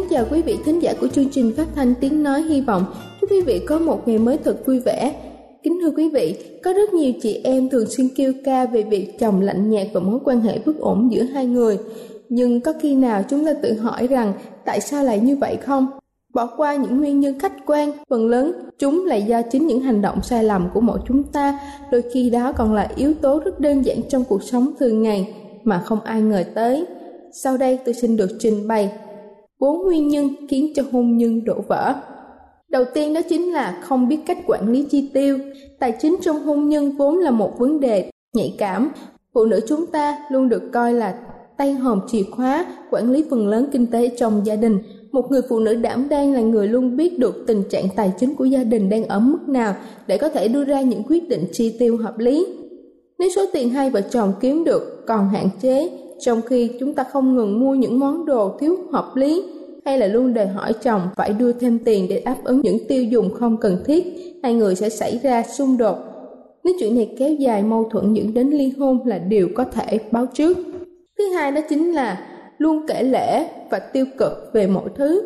Kính chào quý vị thính giả của chương trình phát thanh tiếng nói hy vọng. Chúc quý vị có một ngày mới thật vui vẻ. Kính thưa quý vị, có rất nhiều chị em thường xuyên kêu ca về việc chồng lạnh nhạt và mối quan hệ bất ổn giữa hai người. Nhưng có khi nào chúng ta tự hỏi rằng tại sao lại như vậy không? Bỏ qua những nguyên nhân khách quan, phần lớn chúng là do chính những hành động sai lầm của mỗi chúng ta, đôi khi đó còn là yếu tố rất đơn giản trong cuộc sống thường ngày mà không ai ngờ tới. Sau đây tôi xin được trình bày bốn nguyên nhân khiến cho hôn nhân đổ vỡ. Đầu tiên đó chính là không biết cách quản lý chi tiêu. Tài chính trong hôn nhân vốn là một vấn đề nhạy cảm. Phụ nữ chúng ta luôn được coi là tay hòm chìa khóa quản lý phần lớn kinh tế trong gia đình. Một người phụ nữ đảm đang là người luôn biết được tình trạng tài chính của gia đình đang ở mức nào để có thể đưa ra những quyết định chi tiêu hợp lý. Nếu số tiền hai vợ chồng kiếm được còn hạn chế trong khi chúng ta không ngừng mua những món đồ thiếu hợp lý hay là luôn đòi hỏi chồng phải đưa thêm tiền để đáp ứng những tiêu dùng không cần thiết, hai người sẽ xảy ra xung đột. Nếu chuyện này kéo dài mâu thuẫn dẫn đến ly hôn là điều có thể báo trước. Thứ hai đó chính là luôn kể lễ và tiêu cực về mọi thứ.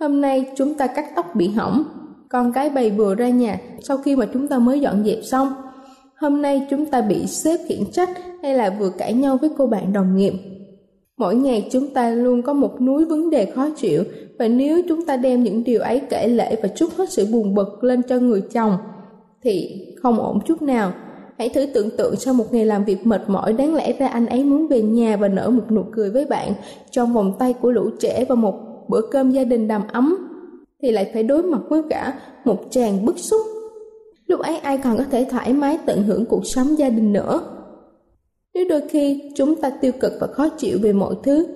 Hôm nay chúng ta cắt tóc bị hỏng, con cái bày bừa ra nhà sau khi mà chúng ta mới dọn dẹp xong. Hôm nay chúng ta bị sếp khiển trách hay là vừa cãi nhau với cô bạn đồng nghiệp. Mỗi ngày chúng ta luôn có một núi vấn đề khó chịu, và nếu chúng ta đem những điều ấy kể lể và trút hết sự buồn bực lên cho người chồng, thì không ổn chút nào. Hãy thử tưởng tượng sau một ngày làm việc mệt mỏi, đáng lẽ ra anh ấy muốn về nhà và nở một nụ cười với bạn trong vòng tay của lũ trẻ và một bữa cơm gia đình đầm ấm, thì lại phải đối mặt với cả một chàng bức xúc. Lúc ấy ai còn có thể thoải mái tận hưởng cuộc sống gia đình nữa. Nếu đôi khi chúng ta tiêu cực và khó chịu về mọi thứ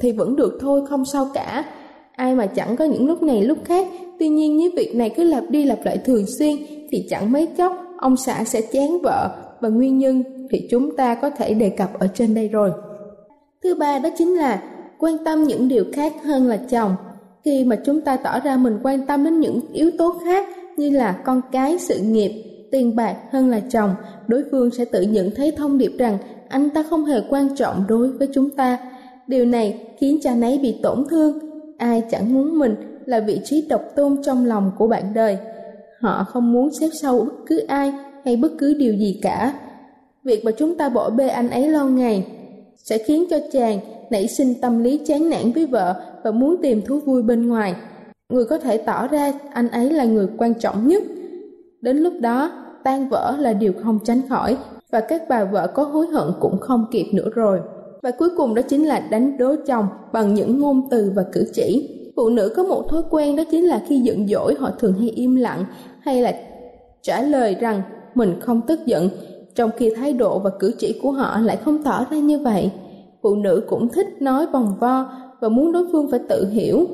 thì vẫn được thôi không sao cả. Ai mà chẳng có những lúc này lúc khác, tuy nhiên nếu việc này cứ lặp đi lặp lại thường xuyên thì chẳng mấy chốc ông xã sẽ chán vợ và nguyên nhân thì chúng ta có thể đề cập ở trên đây rồi. Thứ ba đó chính là quan tâm những điều khác hơn là chồng. Khi mà chúng ta tỏ ra mình quan tâm đến những yếu tố khác như là con cái, sự nghiệp, tiền bạc hơn là chồng, đối phương sẽ tự nhận thấy thông điệp rằng anh ta không hề quan trọng đối với chúng ta. Điều này khiến cha nấy bị tổn thương. Ai chẳng muốn mình là vị trí độc tôn trong lòng của bạn đời. Họ không muốn xếp sau bất cứ ai hay bất cứ điều gì cả. Việc mà chúng ta bỏ bê anh ấy lâu ngày sẽ khiến cho chàng nảy sinh tâm lý chán nản với vợ và muốn tìm thú vui bên ngoài. Người có thể tỏ ra anh ấy là người quan trọng nhất. Đến lúc đó, tan vỡ là điều không tránh khỏi và các bà vợ có hối hận cũng không kịp nữa rồi. Và cuối cùng đó chính là đánh đố chồng bằng những ngôn từ và cử chỉ. Phụ nữ có một thói quen đó chính là khi giận dỗi họ thường hay im lặng hay là trả lời rằng mình không tức giận, trong khi thái độ và cử chỉ của họ lại không tỏ ra như vậy. Phụ nữ cũng thích nói vòng vo và muốn đối phương phải tự hiểu.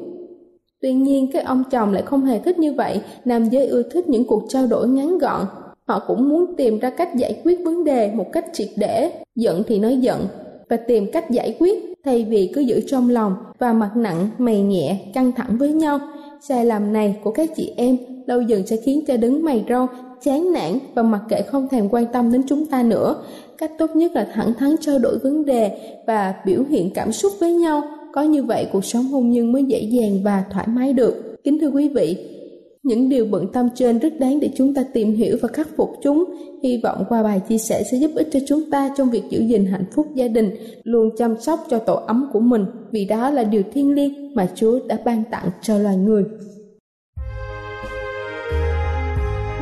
Tuy nhiên các ông chồng lại không hề thích như vậy, nam giới ưa thích những cuộc trao đổi ngắn gọn. Họ cũng muốn tìm ra cách giải quyết vấn đề một cách triệt để, giận thì nói giận, và tìm cách giải quyết thay vì cứ giữ trong lòng và mặt nặng, mày nhẹ, căng thẳng với nhau. Sai lầm này của các chị em lâu dần sẽ khiến cho đứng mày râu, chán nản và mặc kệ không thèm quan tâm đến chúng ta nữa. Cách tốt nhất là thẳng thắn trao đổi vấn đề và biểu hiện cảm xúc với nhau. Có như vậy cuộc sống hôn nhân mới dễ dàng và thoải mái được. Kính thưa quý vị, những điều bận tâm trên rất đáng để chúng ta tìm hiểu và khắc phục chúng. Hy vọng qua bài chia sẻ sẽ giúp ích cho chúng ta trong việc giữ gìn hạnh phúc gia đình, luôn chăm sóc cho tổ ấm của mình, vì đó là điều thiêng liêng mà Chúa đã ban tặng cho loài người.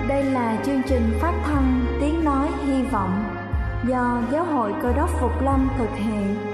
Đây là chương trình phát thanh Tiếng Nói Hy Vọng do Giáo hội Cơ đốc Phục Lâm thực hiện.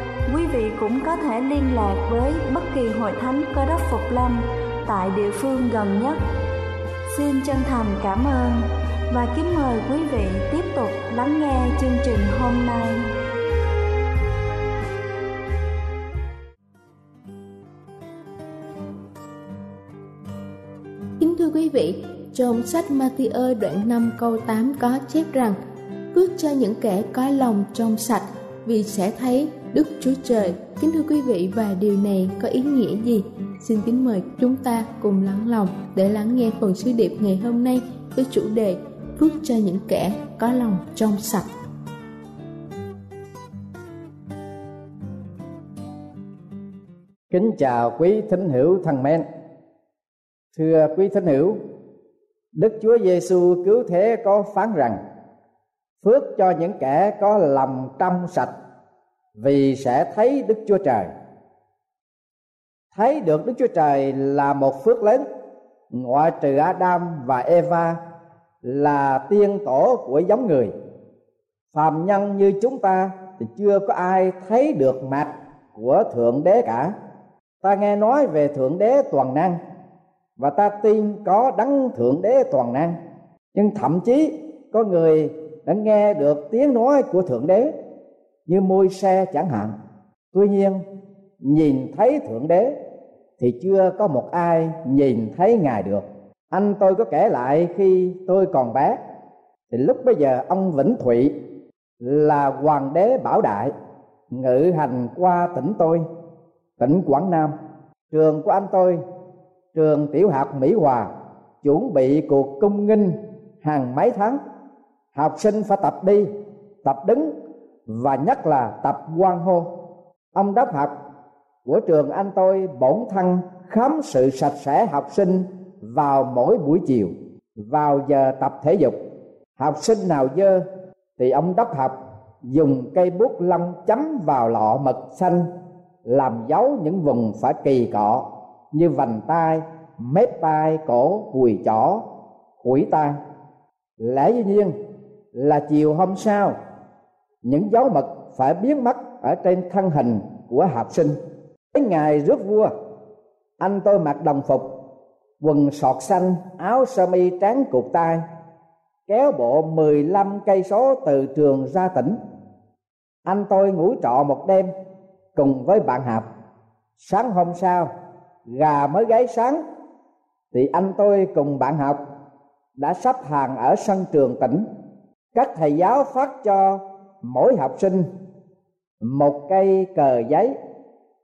quý vị cũng có thể liên lạc với bất kỳ hội thánh Cơ đốc Phục Lâm tại địa phương gần nhất. Xin chân thành cảm ơn và kính mời quý vị tiếp tục lắng nghe chương trình hôm nay. Kính thưa quý vị, trong sách Matthew đoạn 5 câu 8 có chép rằng Phước cho những kẻ có lòng trong sạch vì sẽ thấy Đức Chúa Trời. Kính thưa quý vị và điều này có ý nghĩa gì? Xin kính mời chúng ta cùng lắng lòng để lắng nghe phần sứ điệp ngày hôm nay với chủ đề Phước cho những kẻ có lòng trong sạch. Kính chào quý thính hữu thân mến. Thưa quý thính hữu, Đức Chúa Giêsu cứu thế có phán rằng phước cho những kẻ có lòng trong sạch vì sẽ thấy Đức Chúa Trời. Thấy được Đức Chúa Trời là một phước lớn, ngoại trừ Adam và Eva là tiên tổ của giống người. Phàm nhân như chúng ta thì chưa có ai thấy được mặt của Thượng Đế cả. Ta nghe nói về Thượng Đế toàn năng và ta tin có đấng thượng đế toàn năng nhưng thậm chí có người đã nghe được tiếng nói của thượng đế như môi xe chẳng hạn. Tuy nhiên, nhìn thấy thượng đế thì chưa có một ai nhìn thấy ngài được. Anh tôi có kể lại khi tôi còn bé, thì lúc bây giờ ông vĩnh thụy là hoàng đế bảo đại, ngự hành qua tỉnh tôi, tỉnh quảng nam. Trường của anh tôi, trường tiểu học Mỹ Hòa, chuẩn bị cuộc cung nghinh hàng mấy tháng. Học sinh phải tập đi, tập đứng và nhất là tập quan hô. Ông đốc học của trường anh tôi bổn thân khám sự sạch sẽ học sinh vào mỗi buổi chiều, vào giờ tập thể dục. Học sinh nào dơ thì ông đốc học dùng cây bút lông chấm vào lọ mật xanh, làm dấu những vùng phải kỳ cọ như vành tai, mép tai, cổ, cùi chỏ khuỷu tay. Lẽ dĩ nhiên là chiều hôm sau những dấu mật phải biến mất ở trên thân hình của học sinh. Đến ngày rước vua, anh tôi mặc đồng phục, quần sọt xanh, áo sơ mi trắng cụt tay kéo bộ 15 cây số từ trường ra tỉnh. Anh tôi ngủ trọ một đêm cùng với bạn học. Sáng hôm sau, gà mới gáy sáng, thì anh tôi cùng bạn học đã sắp hàng ở sân trường tỉnh. Các thầy giáo phát cho mỗi học sinh một cây cờ giấy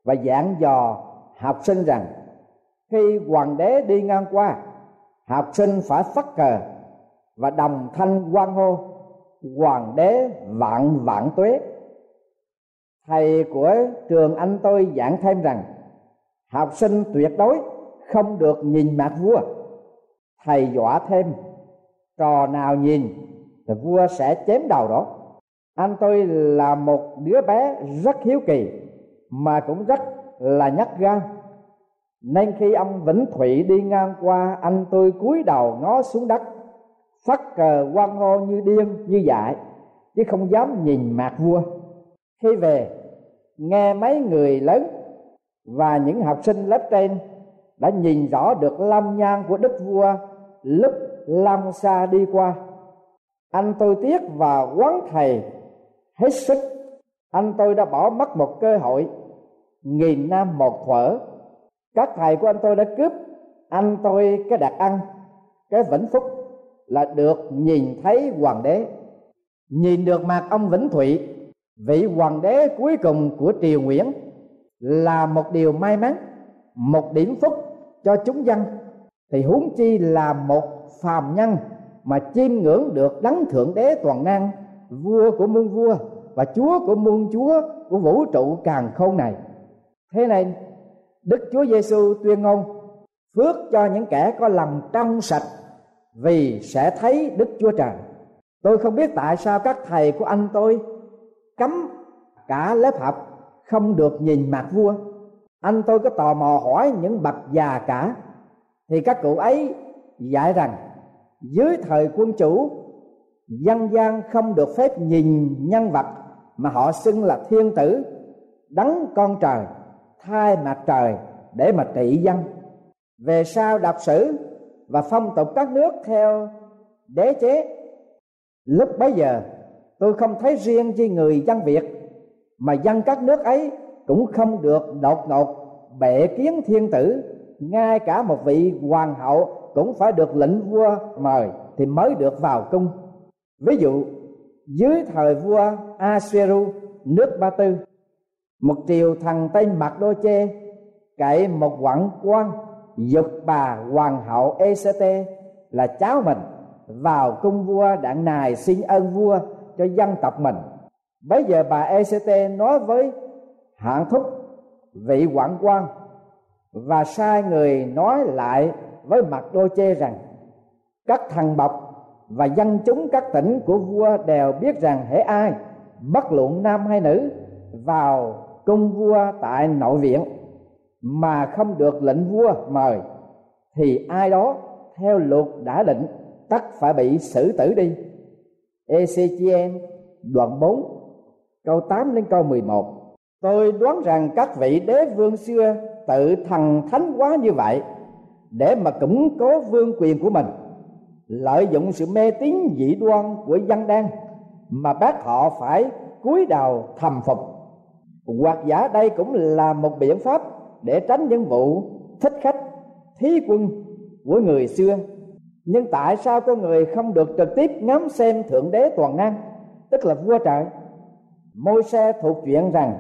và dặn dò học sinh rằng, khi hoàng đế đi ngang qua, học sinh phải phất cờ và đồng thanh quan hô, hoàng đế vạn vạn tuế thầy của trường anh tôi giảng thêm rằng, học sinh tuyệt đối không được nhìn mặt vua. Thầy dọa thêm, trò nào nhìn thì vua sẽ chém đầu đó anh tôi là một đứa bé rất hiếu kỳ, mà cũng rất là nhát gan. Nên khi ông vĩnh thụy đi ngang qua, anh tôi cúi đầu ngó xuống đất, phất cờ quan hô như điên, như dại, chứ không dám nhìn mặt vua. Khi về, nghe mấy người lớn và những học sinh lớp trên đã nhìn rõ được lâm nhan của đức vua lúc lâm xa đi qua. Anh tôi tiếc và quán thầy hết sức. Anh tôi đã bỏ mất một cơ hội. Nghìn năm một thuở các thầy của anh tôi đã cướp. Anh tôi cái đặc ăn, cái vĩnh phúc là được nhìn thấy hoàng đế. Nhìn được mặt ông vĩnh thụy, vị hoàng đế cuối cùng của triều nguyễn là một điều may mắn, một điểm phúc cho chúng dân. Thì huống chi là một phàm nhân mà chiêm ngưỡng được đấng thượng đế toàn năng vua của muôn vua và chúa của muôn chúa của vũ trụ càng khôn này. Thế này đức chúa giêsu tuyên ngôn, phước cho những kẻ có lòng trong sạch, vì sẽ thấy đức chúa trời. Tôi không biết tại sao các thầy của anh tôi cấm cả lớp học không được nhìn mặt vua. Anh tôi có tò mò hỏi những bậc già cả. Thì các cụ ấy dạy rằng, dưới thời quân chủ dân gian không được phép nhìn nhân vật mà họ xưng là thiên tử, đấng con trời, thay mặt trời để mà trị dân. Về sau đọc sử và phong tục các nước theo đế chế, lúc bấy giờ tôi không thấy riêng chi người dân việt, mà dân các nước ấy cũng không được đột ngột bệ kiến thiên tử. Ngay cả một vị hoàng hậu cũng phải được lệnh vua mời thì mới được vào cung ví dụ, dưới thời vua Aseru nước Ba Tư, một triều thằng tên Mạc Đô Chê cậy một quận quan dục bà hoàng hậu ECT là cháu mình vào cung vua đặng nài xin ơn vua cho dân tộc mình. Bây giờ bà ECT nói với hạng thúc, vị quản quan, và sai người nói lại với mặt đô chê rằng, các thằng bọc và dân chúng các tỉnh của vua đều biết rằng hễ ai bất luận nam hay nữ vào cung vua tại nội viện mà không được lệnh vua mời, thì ai đó theo luật đã định tất phải bị xử tử đi. Ezechiel đoạn 4 câu 8 đến câu 11 Tôi đoán rằng các vị đế vương xưa tự thần thánh quá như vậy để mà củng cố vương quyền của mình lợi dụng sự mê tín dị đoan của dân đen mà bác họ phải cúi đầu thầm phục. Hoặc giả đây cũng là một biện pháp để tránh những vụ thích khách, thí quân của người xưa. Nhưng tại sao con người không được trực tiếp ngắm xem thượng đế toàn năng, tức là vua trời? Môi xe thuộc chuyện rằng,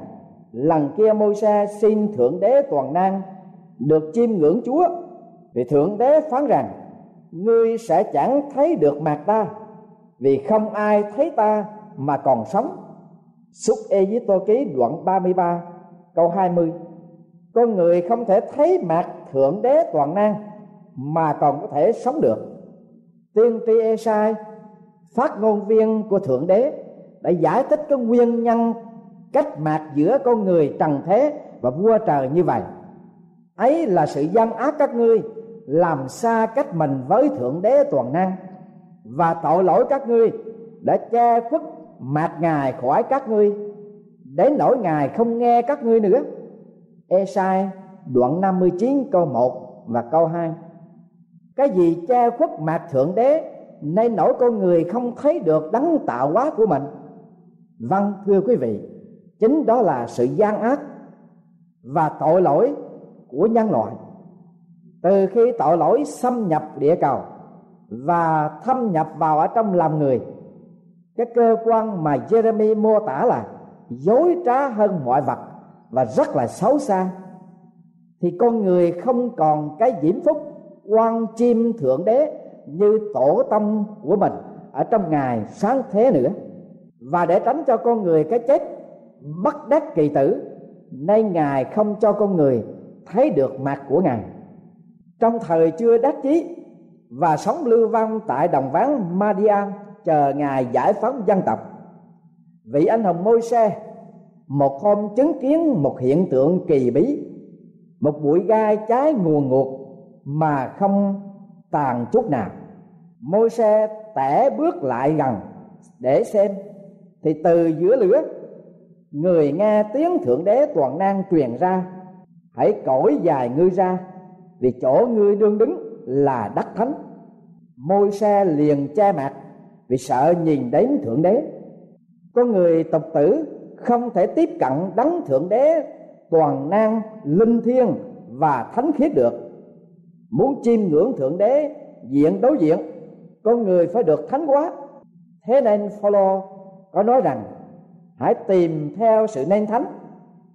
lần kia môi xe xin thượng đế toàn năng được chiêm ngưỡng chúa, thì thượng đế phán rằng ngươi sẽ chẳng thấy được mặt ta, vì không ai thấy ta mà còn sống. Xúc Ê với Tô Ký đoạn 33 câu 20 Con người không thể thấy mặt Thượng Đế toàn năng mà còn có thể sống được. Tiên tri Ê Sai phát ngôn viên của Thượng Đế, đã giải thích cái nguyên nhân cách mạc giữa con người trần thế và vua trời như vậy. Ấy là sự gian ác các ngươi làm xa cách mình với thượng đế toàn năng, và tội lỗi các ngươi đã che khuất mặt ngài khỏi các ngươi, đến nỗi ngài không nghe các ngươi nữa. Esai đoạn 59 câu 1 và câu 2 Cái gì che khuất mặt Thượng Đế, Nên nỗi con người không thấy được đấng tạo hóa của mình. Vâng thưa quý vị, Chính đó là sự gian ác Và tội lỗi của nhân loại. Từ khi tội lỗi xâm nhập địa cầu Và thâm nhập vào ở trong lòng người, cái cơ quan mà Jeremy mô tả là dối trá hơn mọi vật và rất là xấu xa, thì con người không còn cái diễm phúc, quan chim thượng đế như tổ tâm của mình ở trong ngày sáng thế nữa. Và để tránh cho con người cái chết bất đắc kỳ tử, nay ngài không cho con người thấy được mặt của ngài trong thời chưa đắc chí và sống lưu vong tại đồng ván Madian chờ ngài giải phóng dân tộc. Vị anh hùng môi xe, một hôm chứng kiến một hiện tượng kỳ bí, một bụi gai cháy nguồn ngụt mà không tàn chút nào. Môi xe tẻ bước lại gần để xem, thì từ giữa lửa, người nghe tiếng thượng đế toàn năng truyền ra, hãy cõi dài ngươi ra vì chỗ ngươi đương đứng là đất thánh. Môi xe liền che mặt vì sợ nhìn đến thượng đế. Có người tục tử không thể tiếp cận đấng thượng đế, toàn năng, linh thiêng và thánh khiết được. Muốn chiêm ngưỡng thượng đế, diện đối diện con người phải được thánh hóa. Thế nên Phaolô có nói rằng, hãy tìm theo sự nên thánh,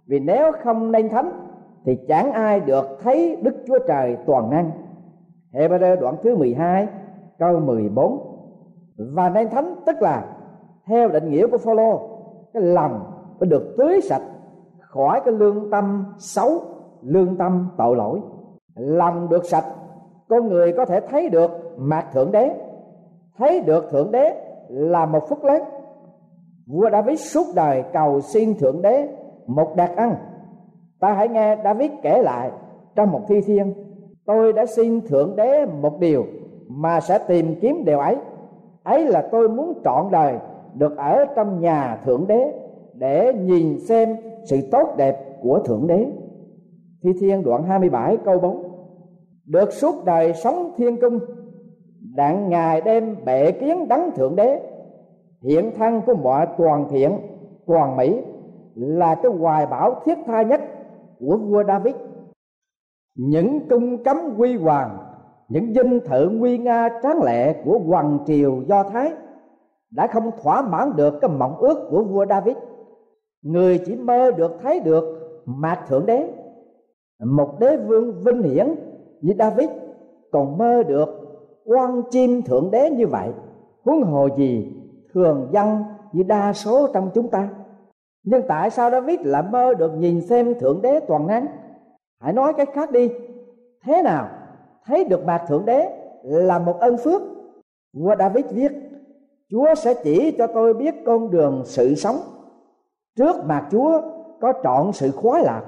vì nếu không nên thánh thì chẳng ai được thấy Đức Chúa Trời toàn năng. Hebrew đoạn thứ 12 câu 14 và nên thánh tức là, theo định nghĩa của Phaolô, cái lòng phải được tưới sạch khỏi cái lương tâm xấu, lương tâm tội lỗi. Lòng được sạch, con người có thể thấy được mặt thượng đế. Thấy được thượng đế là một phúc lớn vua david suốt đời cầu xin thượng đế một đặc ăn ta hãy nghe david kể lại trong một thi thiên tôi đã xin thượng đế một điều mà sẽ tìm kiếm điều ấy. Ấy là tôi muốn trọn đời được ở trong nhà thượng đế để nhìn xem sự tốt đẹp của thượng đế. Thi thiên đoạn 27 câu 4 được suốt đời sống thiên cung, đặng ngài đem bệ kiến đấng thượng đế. Hiện thân của mọi toàn thiện, toàn mỹ là cái hoài bảo thiết tha nhất của vua david. Những cung cấm quy hoàng, những dinh thự nguy nga tráng lệ của hoàng triều do thái đã không thỏa mãn được cái mộng ước của vua david. Người chỉ mơ được, thấy được mạc thượng đế, một đế vương vinh hiển như david còn mơ được quan chim thượng đế như vậy. Huống hồ gì thường dân như đa số trong chúng ta nhưng tại sao David lại mơ được nhìn xem thượng đế toàn năng? Hãy nói cái khác đi. Thế nào? Thấy được mặt thượng đế là một ân phước? Vua David viết, Chúa sẽ chỉ cho tôi biết con đường sự sống. Trước mặt Chúa có trọn sự khoái lạc.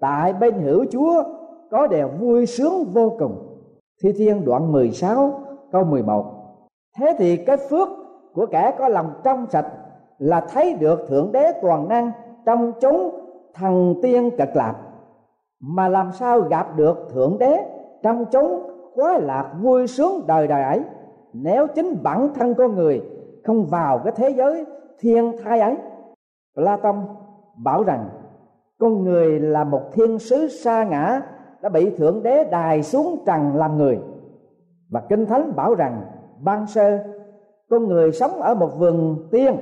Tại bên hữu Chúa có đều vui sướng vô cùng. Thi Thiên đoạn 16 câu 11 Thế thì cái phước của kẻ có lòng trong sạch là thấy được thượng đế toàn năng trong chúng thần tiên cực lạc. Mà làm sao gặp được thượng đế trong chúng khoái lạc vui sướng đời đời ấy? Nếu chính bản thân con người không vào cái thế giới thiên thai ấy, Platon bảo rằng, con người là một thiên sứ sa ngã đã bị thượng đế đài xuống trần làm người. Và kinh thánh bảo rằng, ban sơ, con người sống ở một vườn tiên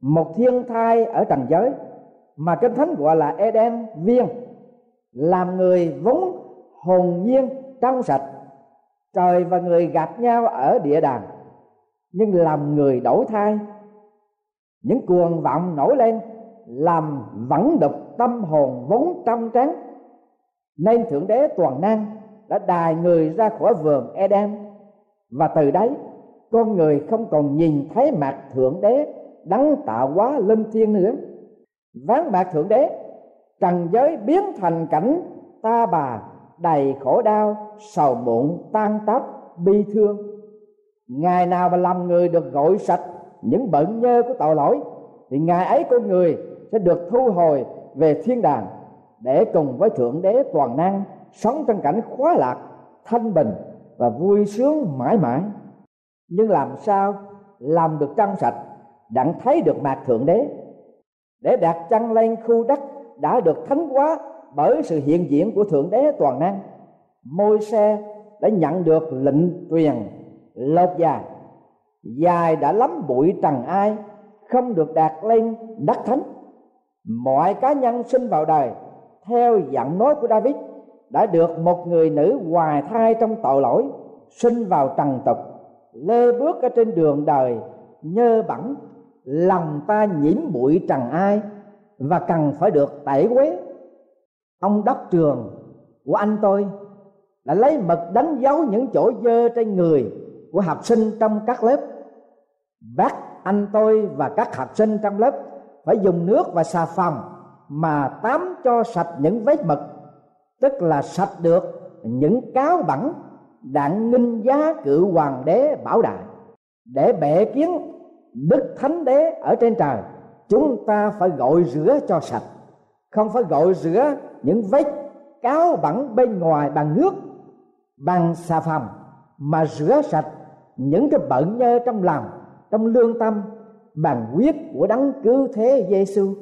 một thiên thai ở trần giới, mà kinh thánh gọi là Eden viên, làm người vốn hồn nhiên, trong sạch. Trời và người gặp nhau ở địa đàng, nhưng làm người đổi thay những cuồng vọng nổi lên, làm vẫn đục tâm hồn vốn trong trắng. Nên thượng đế toàn năng đã đài người ra khỏi vườn Eden, và từ đấy, con người không còn nhìn thấy mặt thượng đế đấng tạo hóa linh thiên nữa. Ván bạc thượng đế, trần giới biến thành cảnh ta bà đầy khổ đau, sầu muộn, tan tóc, bi thương. Ngày nào mà làm người được gội sạch những bận nhơ của tội lỗi, thì ngày ấy con người sẽ được thu hồi về thiên đàng để cùng với thượng đế toàn năng sống trong cảnh khóa lạc, thanh bình và vui sướng mãi mãi. Nhưng làm sao làm được trong sạch đặng thấy được mặt thượng đế. Để đặt chân lên khu đất đã được thánh hóa bởi sự hiện diện của thượng đế toàn năng môi xe đã nhận được lệnh truyền lột dài dài đã lắm bụi trần ai không được đạt lên đất thánh. Mọi cá nhân sinh vào đời, theo dặn nói của David, đã được một người nữ hoài thai trong tội lỗi, sinh vào trần tục, lê bước ở trên đường đời, nhơ bẩn lòng ta nhiễm bụi trần ai và cần phải được tẩy quế. Ông đốc trường của anh tôi đã lấy mực đánh dấu những chỗ dơ trên người của học sinh trong các lớp. Bác anh tôi và các học sinh trong lớp phải dùng nước và xà phòng mà tắm cho sạch những vết mực, tức là sạch được những cáo bẩn đặng nghinh giá cự hoàng đế bảo đại để bệ kiến đức thánh đế ở trên trời chúng ta phải gội rửa cho sạch không phải gội rửa những vết cáo bẩn bên ngoài bằng nước bằng xà phòng mà rửa sạch những cái bẩn nhơ trong lòng trong lương tâm bằng huyết của đấng cứu thế Giêsu.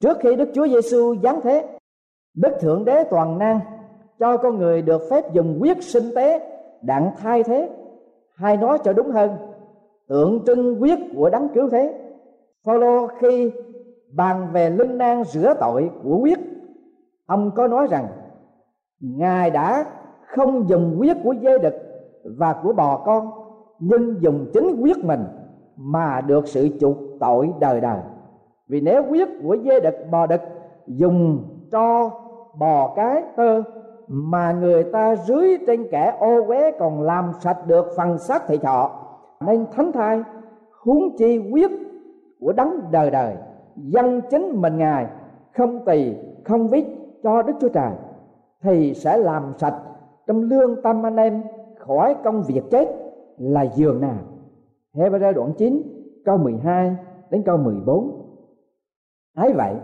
Trước khi Đức Chúa Giêsu giáng thế, Đức Thượng Đế toàn năng cho con người được phép dùng huyết sinh tế đặng thay thế hay nói cho đúng hơn tượng trưng quyết của đấng cứu thế. Phaolô khi bàn về linh năng rửa tội của quyết, ông có nói rằng ngài đã không dùng quyết của dê đực và của bò con nhưng dùng chính quyết mình mà được sự chuộc tội đời đời. Vì nếu quyết của dê đực bò đực dùng cho bò cái tơ mà người ta rưới trên kẻ ô uế còn làm sạch được phần xác thị thọ nên thánh thai, huống chi quyết của đấng đời đời dân chính mình ngài, không tỳ, không vít cho đức chúa trời, thì sẽ làm sạch trong lương tâm anh em khỏi công việc chết là giường nào. Hebrew đoạn 9 câu 12 đến câu 14 ấy vậy,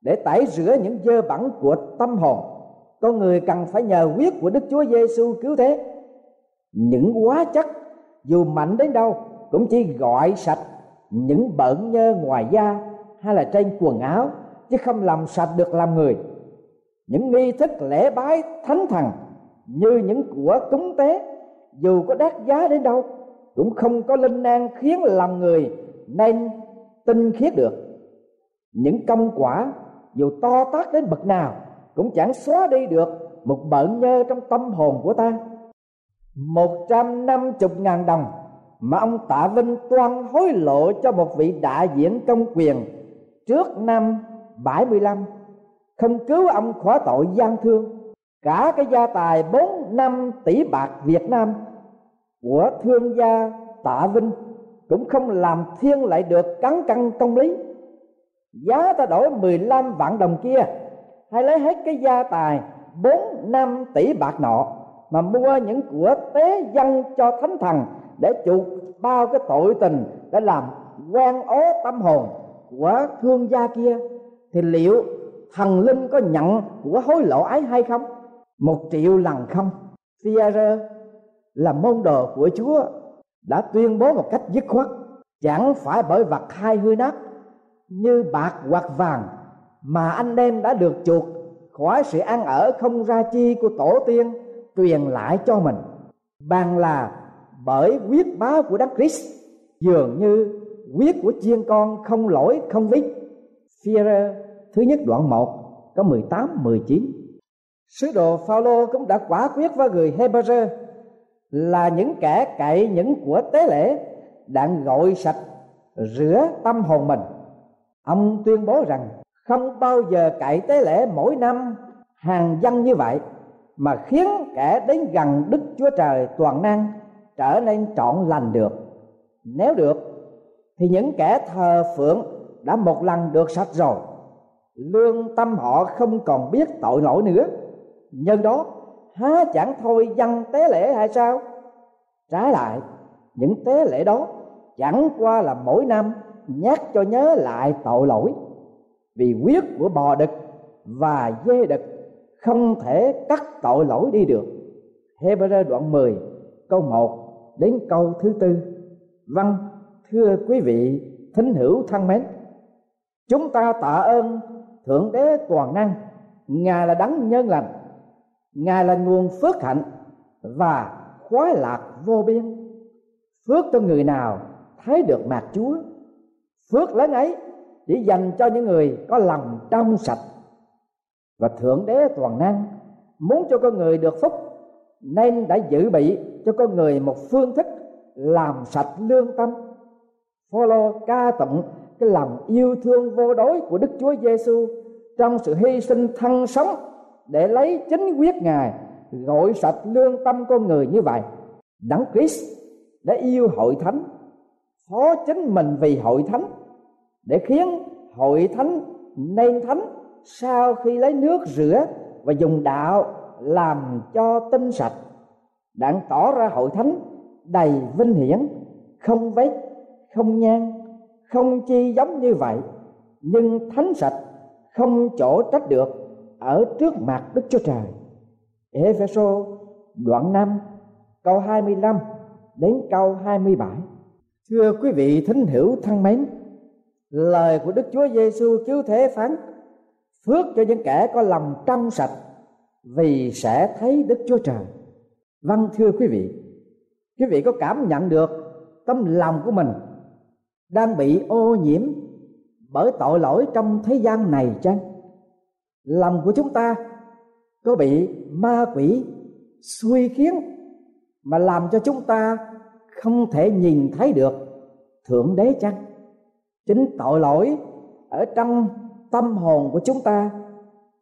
để tẩy rửa những dơ bẩn của tâm hồn, con người cần phải nhờ huyết của Đức Chúa Giêsu cứu thế. Những hóa chất dù mạnh đến đâu, cũng chỉ gọi sạch những bẩn nhơ ngoài da hay là trên quần áo, chứ không làm sạch được làm người. Những nghi thức lễ bái thánh thần như những của cúng tế, dù có đắt giá đến đâu, cũng không có linh năng khiến lòng người nên tinh khiết được. Những công quả dù to tác đến bậc nào cũng chẳng xóa đi được một bận nhơ trong tâm hồn của ta một trăm năm chục ngàn đồng mà ông Tạ Vinh toan hối lộ cho một vị đại diện công quyền trước năm 75 không cứu ông khỏi tội gian thương. Cả cái gia tài 4 năm tỷ bạc Việt Nam của thương gia Tạ Vinh cũng không làm thiên lại được cắn cân công lý. Giá ta đổi 15 vạn đồng kia hay lấy hết cái gia tài 4 năm tỷ bạc nọ mà mua những của tế dân cho thánh thần để chuộc bao cái tội tình để làm quan ố tâm hồn của thương gia kia, thì liệu thần linh có nhận của hối lộ ấy hay không? Một triệu lần không. Phi-a-rơ là môn đồ của Chúa, đã tuyên bố một cách dứt khoát, chẳng phải bởi vật hai hư nát, như bạc hoặc vàng, mà anh em đã được chuộc khỏi sự ăn ở không ra chi của tổ tiên truyền lại cho mình. Bằng là bởi quyết báo của Đấng Christ, dường như quyết của chiên con không lỗi, không vít Führer thứ nhất đoạn 1 có 18 19 Sứ đồ Phaolô cũng đã quả quyết với người Hebrew là những kẻ cậy những của tế lễ, đặng gọi sạch, rửa tâm hồn mình. Ông tuyên bố rằng không bao giờ cậy tế lễ mỗi năm hàng dân như vậy mà khiến kẻ đến gần đức chúa trời toàn năng trở nên trọn lành được. Nếu được, thì những kẻ thờ phượng đã một lần được sạch rồi. Lương tâm họ không còn biết tội lỗi nữa. Nhân đó, há chẳng thôi dân tế lễ hay sao? Trái lại, những tế lễ đó chẳng qua là mỗi năm nhắc cho nhớ lại tội lỗi. Vì huyết của bò đực và dê đực không thể cắt tội lỗi đi được. Hebrew đoạn 10 câu 1 đến câu thứ tư. Vâng thưa quý vị, thính hữu thân mến, Chúng ta tạ ơn Thượng Đế toàn năng, Ngài là đấng nhân lành, ngài là nguồn phước hạnh và khoái lạc vô biên. Phước cho người nào thấy được mặt chúa, phước lớn ấy chỉ dành cho những người có lòng trong sạch và thượng đế toàn năng. Muốn cho con người được phúc, nên đã dự bị cho con người một phương thức làm sạch lương tâm. Follow ca tụng cái lòng yêu thương vô đối của Đức Chúa Giêsu trong sự hy sinh thân sống để lấy chính quyết ngài gọi sạch lương tâm con người như vậy. Đấng Christ đã yêu hội thánh, phó chính mình vì hội thánh để khiến hội thánh nên thánh sau khi lấy nước rửa và dùng đạo làm cho tinh sạch đặng tỏ ra hội thánh đầy vinh hiển không vết không nhang không chi giống như vậy nhưng thánh sạch không chỗ trách được ở trước mặt Đức Chúa Trời. Epheso đoạn 5 câu 25 đến câu 27. Thưa quý vị thính hữu thân mến, lời của Đức Chúa Giêsu cứu thế phán phước cho những kẻ có lòng trong sạch vì sẽ thấy Đức Chúa Trời. Vâng thưa quý vị, quý vị có cảm nhận được tâm lòng của mình đang bị ô nhiễm bởi tội lỗi trong thế gian này chăng? Lòng của chúng ta có bị ma quỷ suy khiến mà làm cho chúng ta không thể nhìn thấy được thượng đế chăng chính tội lỗi ở trong tâm hồn của chúng ta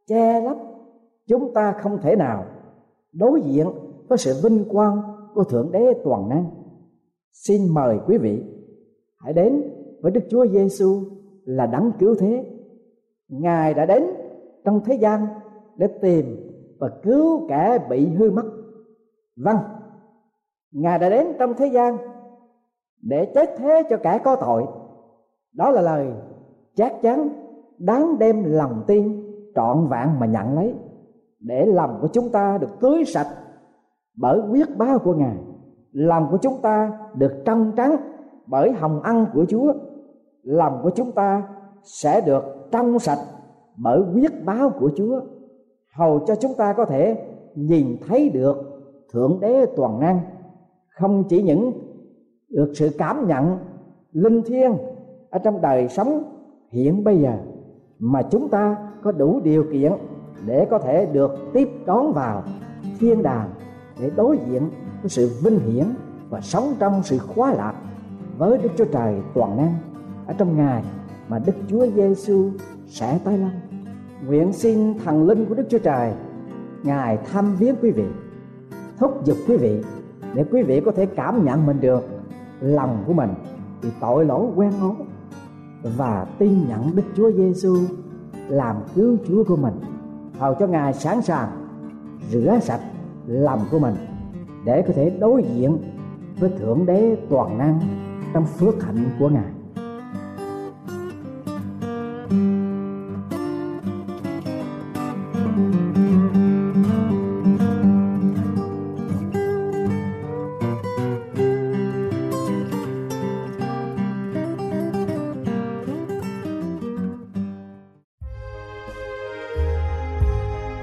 che lấp, chúng ta không thể nào đối diện với sự vinh quang của thượng đế toàn năng. Xin mời quý vị hãy đến với đức chúa giêsu là đấng cứu thế. Ngài đã đến trong thế gian để tìm và cứu kẻ bị hư mất. Vâng ngài đã đến trong thế gian để chết thế cho kẻ có tội. Đó là lời chắc chắn đáng đem lòng tin, trọn vẹn mà nhận lấy. Để lòng của chúng ta được tưới sạch bởi quyết báo của ngài, lòng của chúng ta được trong trắng bởi hồng ân của chúa, lòng của chúng ta sẽ được trong sạch bởi quyết báo của chúa. Hầu cho chúng ta có thể nhìn thấy được thượng đế toàn năng, không chỉ những được sự cảm nhận linh thiêng ở trong đời sống hiện bây giờ mà chúng ta có đủ điều kiện để có thể được tiếp đón vào thiên đàng để đối diện với sự vinh hiển và sống trong sự khoái lạc với Đức Chúa Trời toàn năng ở trong ngày mà Đức Chúa Giêsu sẽ tái lâm. Nguyện xin thần linh của Đức Chúa Trời ngài thăm viếng quý vị, thúc giục quý vị để quý vị có thể cảm nhận mình được lòng của mình bị tội lỗi quen ố và tin nhận Đức Chúa Giêsu làm cứu Chúa của mình hầu cho Ngài sẵn sàng rửa sạch lòng của mình để có thể đối diện với Thượng Đế toàn năng trong phước hạnh của Ngài.